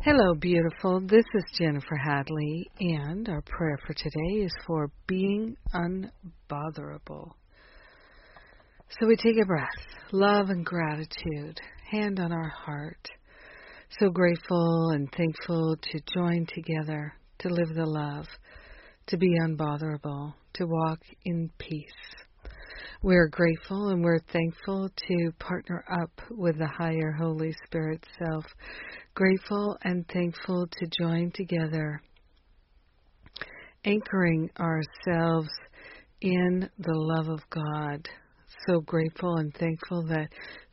Hello, beautiful. This is Jennifer Hadley, and our prayer for today is for being unbotherable. So we take a breath, love and gratitude, hand on our heart. So grateful and thankful to join together, to live the love, to be unbotherable, to walk in peace. We're grateful and we're thankful to partner up with the higher Holy Spirit self. Grateful and thankful to join together, anchoring ourselves in the love of God. So grateful and thankful that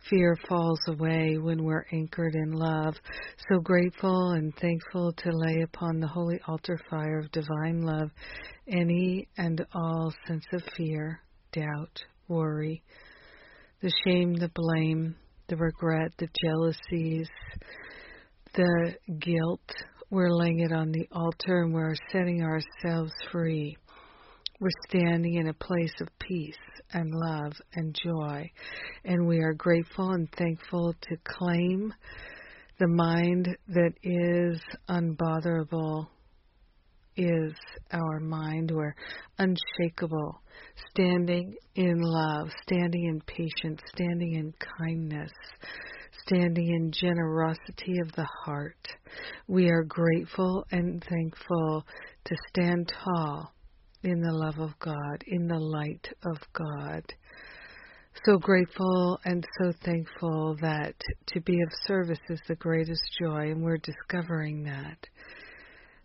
fear falls away when we're anchored in love. So grateful and thankful to lay upon the holy altar fire of divine love any and all sense of fear, doubt, worry, the shame, the blame, the regret, the jealousies, the guilt. We're laying it on the altar and we're setting ourselves free. We're standing in a place of peace and love and joy, and we are grateful and thankful to claim the mind that is unbotherable is our mind. We're unshakable, standing in love, standing in patience, standing in kindness, standing in generosity of the heart. We are grateful and thankful to stand tall in the love of God, in the light of God. So grateful and so thankful that to be of service is the greatest joy, and we're discovering that.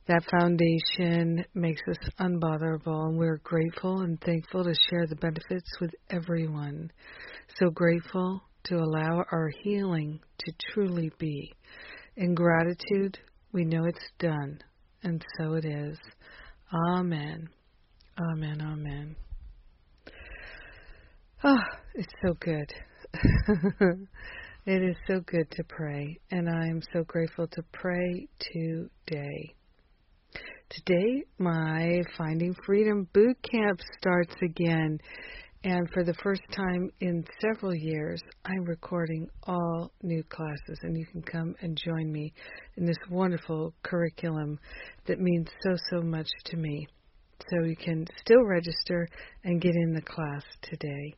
That foundation makes us unbotherable, and we're grateful and thankful to share the benefits with everyone. So grateful to allow our healing to truly be. In gratitude, we know it's done, and so it is. Amen. Amen. Amen. Oh, it's so good. it is so good to pray, and I am so grateful to pray today. Today, my Finding Freedom Boot Camp starts again. And for the first time in several years, I'm recording all new classes, and you can come and join me in this wonderful curriculum that means so, so much to me. So you can still register and get in the class today.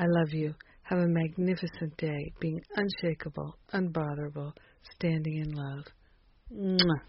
I love you. Have a magnificent day, being unshakable, unbotherable, standing in love. Mwah.